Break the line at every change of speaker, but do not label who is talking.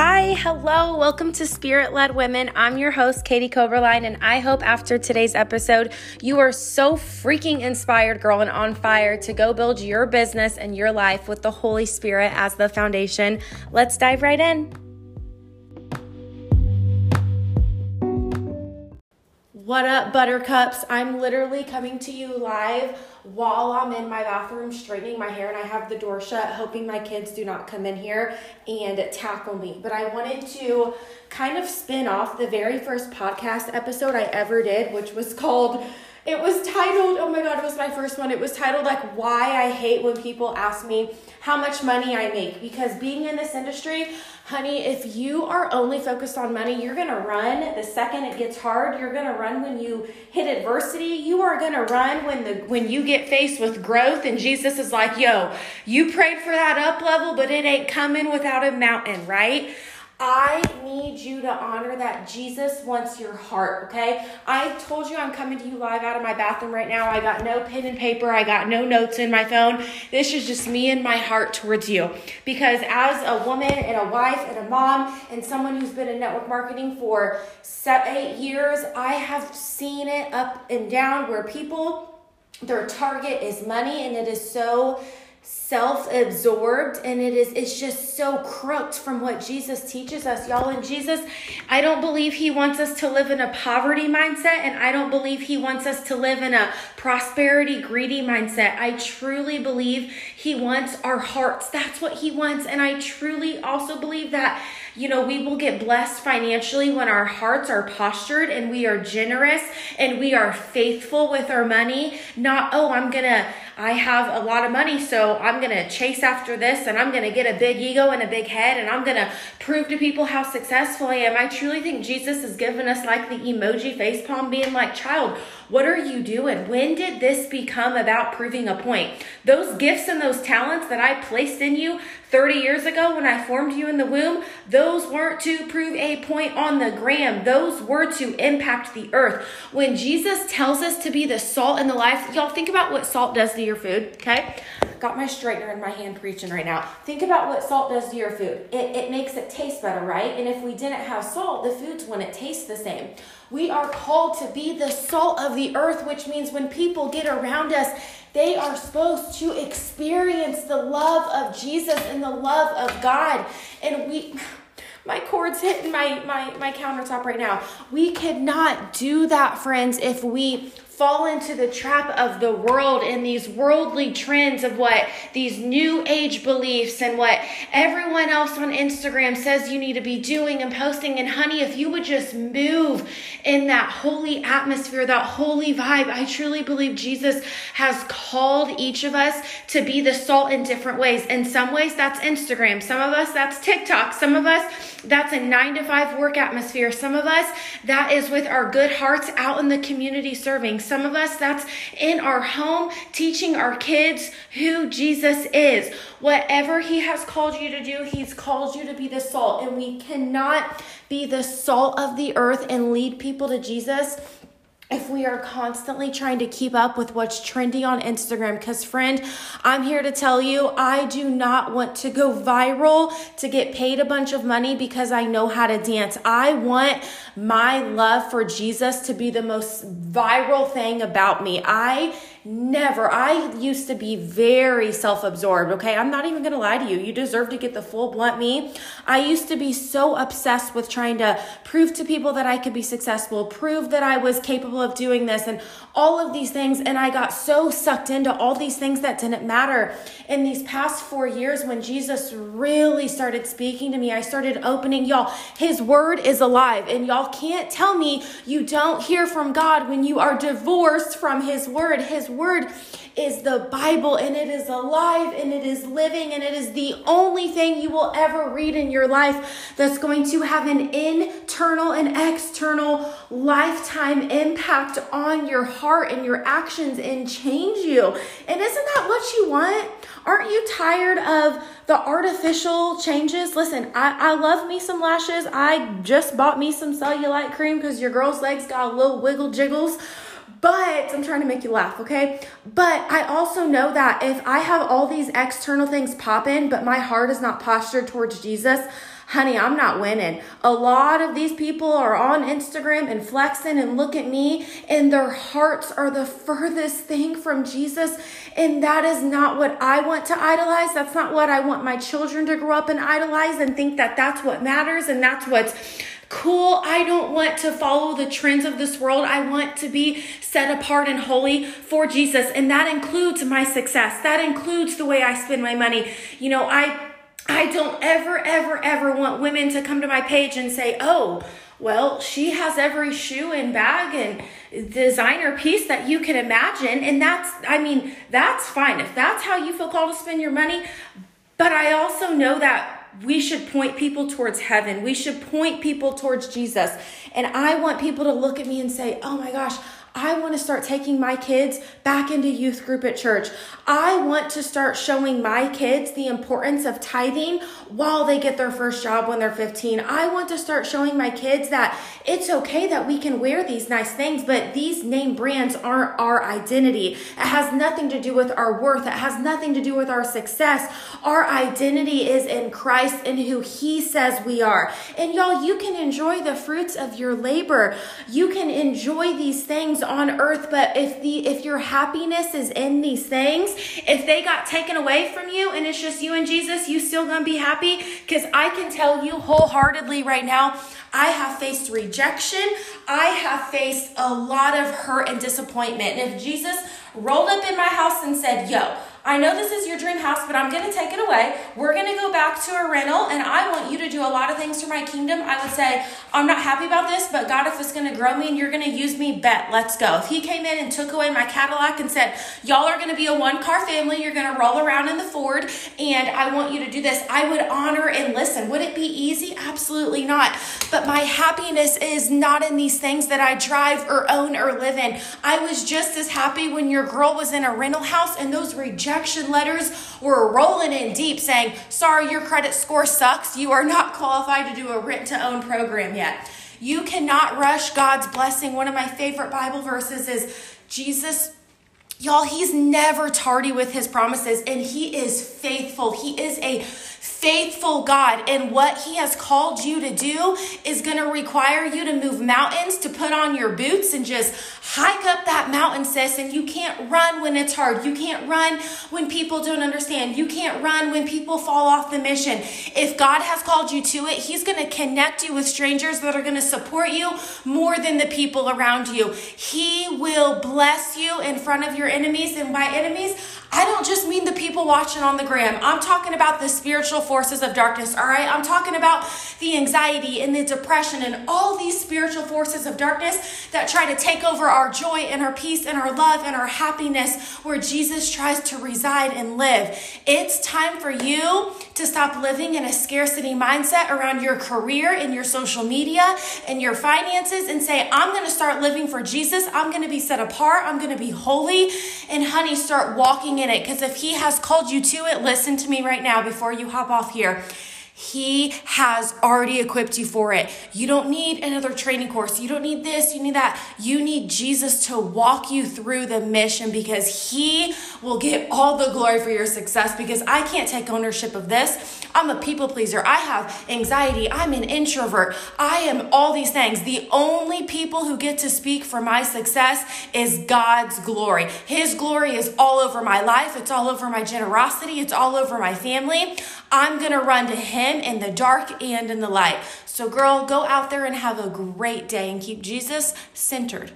Hi, hello, welcome to Spirit Led Women. I'm your host, Katie Coberline, and I hope after today's episode, you are so freaking inspired, girl, and on fire to go build your business and your life with the Holy Spirit as the foundation. Let's dive right in. What up, buttercups? I'm literally coming to you live while I'm in my bathroom straightening my hair and I have the door shut, hoping my kids do not come in here and tackle me. But I wanted to kind of spin off the very first podcast episode I ever did, which was called it was titled, oh my God, it was my first one. It was titled, like, Why I Hate When People Ask Me How Much Money I Make. Because being in this industry, honey, if you are only focused on money, you're gonna run the second it gets hard. You're gonna run when you hit adversity. You are gonna run when the when you get faced with growth. And Jesus is like, yo, you prayed for that up level, but it ain't coming without a mountain, right? I need you to honor that Jesus wants your heart, okay? I told you I'm coming to you live out of my bathroom right now. I got no pen and paper, I got no notes in my phone. This is just me and my heart towards you. Because as a woman and a wife and a mom and someone who's been in network marketing for seven, eight years, I have seen it up and down where people, their target is money, and it is so self-absorbed and it is it's just so crooked from what Jesus teaches us y'all. And Jesus I don't believe he wants us to live in a poverty mindset and I don't believe he wants us to live in a prosperity greedy mindset. I truly believe he wants our hearts. That's what he wants. And I truly also believe that you know, we will get blessed financially when our hearts are postured and we are generous and we are faithful with our money. Not, oh, I'm gonna, I have a lot of money, so I'm gonna chase after this and I'm gonna get a big ego and a big head and I'm gonna prove to people how successful I am. I truly think Jesus has given us like the emoji face palm being like, child, what are you doing? When did this become about proving a point? Those gifts and those talents that I placed in you 30 years ago when I formed you in the womb, those weren't to prove a point on the gram. Those were to impact the earth. When Jesus tells us to be the salt and the life, y'all think about what salt does to your food, okay? Got my straightener in my hand preaching right now. Think about what salt does to your food. It, it makes it taste better, right? And if we didn't have salt, the foods wouldn't taste the same. We are called to be the salt of the earth, which means when people get around us, they are supposed to experience the love of Jesus and the love of God. And we my cord's hitting my, my, my countertop right now. We cannot do that, friends, if we fall into the trap of the world and these worldly trends of what these new age beliefs and what everyone else on Instagram says you need to be doing and posting. And honey, if you would just move in that holy atmosphere, that holy vibe, I truly believe Jesus has called each of us to be the salt in different ways. In some ways, that's Instagram. Some of us, that's TikTok. Some of us, that's a nine to five work atmosphere. Some of us, that is with our good hearts out in the community serving. Some of us, that's in our home, teaching our kids who Jesus is. Whatever He has called you to do, He's called you to be the salt. And we cannot be the salt of the earth and lead people to Jesus if we are constantly trying to keep up with what's trendy on Instagram. Because, friend, I'm here to tell you, I do not want to go viral to get paid a bunch of money because I know how to dance. I want my love for Jesus to be the most viral thing about me. I Never. I used to be very self absorbed, okay? I'm not even gonna lie to you. You deserve to get the full blunt me. I used to be so obsessed with trying to prove to people that I could be successful, prove that I was capable of doing this, and all of these things. And I got so sucked into all these things that didn't matter. In these past four years, when Jesus really started speaking to me, I started opening, y'all, His word is alive. And y'all can't tell me you don't hear from God when you are divorced from His word. His word is the Bible and it is alive and it is living and it is the only thing you will ever read in your life that's going to have an internal and external lifetime impact on your heart and your actions and change you. And isn't that what you want? Aren't you tired of the artificial changes? Listen, I, I love me some lashes. I just bought me some cellulite cream because your girl's legs got a little wiggle jiggles. But I'm trying to make you laugh, okay? But I also know that if I have all these external things pop in, but my heart is not postured towards Jesus, honey, I'm not winning. A lot of these people are on Instagram and flexing and look at me, and their hearts are the furthest thing from Jesus. And that is not what I want to idolize. That's not what I want my children to grow up and idolize and think that that's what matters and that's what's cool. I don't want to follow the trends of this world. I want to be set apart and holy for Jesus. And that includes my success. That includes the way I spend my money. You know, I I don't ever, ever, ever want women to come to my page and say, oh, well, she has every shoe and bag and designer piece that you can imagine. And that's, I mean, that's fine. If that's how you feel called to spend your money. But I also know that we should point people towards heaven. We should point people towards Jesus. And I want people to look at me and say, oh my gosh, I want to start taking my kids back into youth group at church. I want to start showing my kids the importance of tithing while they get their first job when they're 15. I want to start showing my kids that it's okay that we can wear these nice things, but these name brands aren't our identity. It has nothing to do with our worth, it has nothing to do with our success. Our identity is in Christ and who He says we are. And y'all, you can enjoy the fruits of your labor. You can enjoy these things on earth, but if the if your happiness is in these things, if they got taken away from you and it's just you and Jesus, you still gonna be happy? Because I can tell you wholeheartedly right now, I have faced rejection. I have faced a lot of hurt and disappointment. And if Jesus rolled up in my house and said, Yo, I know this is your dream house, but I'm going to take it away. We're going to go back to a rental, and I want you to do a lot of things for my kingdom. I would say, I'm not happy about this, but God, if it's going to grow me and you're going to use me, bet, let's go. If He came in and took away my Cadillac and said, Y'all are going to be a one car family, you're going to roll around in the Ford, and I want you to do this, I would honor and listen. Would it be easy? Absolutely not. But my happiness is not in these things that I drive or own or live in. I was just as happy when your girl was in a rental house and those rejections rejection letters were rolling in deep saying, Sorry, your credit score sucks. You are not qualified to do a rent to own program yet. You cannot rush God's blessing. One of my favorite Bible verses is Jesus Y'all, he's never tardy with his promises and he is faithful. He is a faithful God, and what He has called you to do is going to require you to move mountains, to put on your boots and just hike up that mountain, sis. And you can't run when it's hard. You can't run when people don't understand. You can't run when people fall off the mission. If God has called you to it, He's going to connect you with strangers that are going to support you more than the people around you. He will bless you in front of your enemies, and by enemies, I don't just mean the people watching on the gram. I'm talking about the spiritual forces of darkness, all right? I'm talking about the anxiety and the depression and all these spiritual forces of darkness that try to take over our joy and our peace and our love and our happiness where Jesus tries to reside and live. It's time for you to stop living in a scarcity mindset around your career and your social media and your finances and say, I'm going to start living for Jesus. I'm going to be set apart. I'm going to be holy. And honey, start walking in it. Because if He has called you to it, listen to me right now before you hop off here. He has already equipped you for it. You don't need another training course. You don't need this, you need that. You need Jesus to walk you through the mission because He will get all the glory for your success because I can't take ownership of this. I'm a people pleaser. I have anxiety. I'm an introvert. I am all these things. The only people who get to speak for my success is God's glory. His glory is all over my life, it's all over my generosity, it's all over my family. I'm going to run to Him in the dark and in the light. So, girl, go out there and have a great day and keep Jesus centered.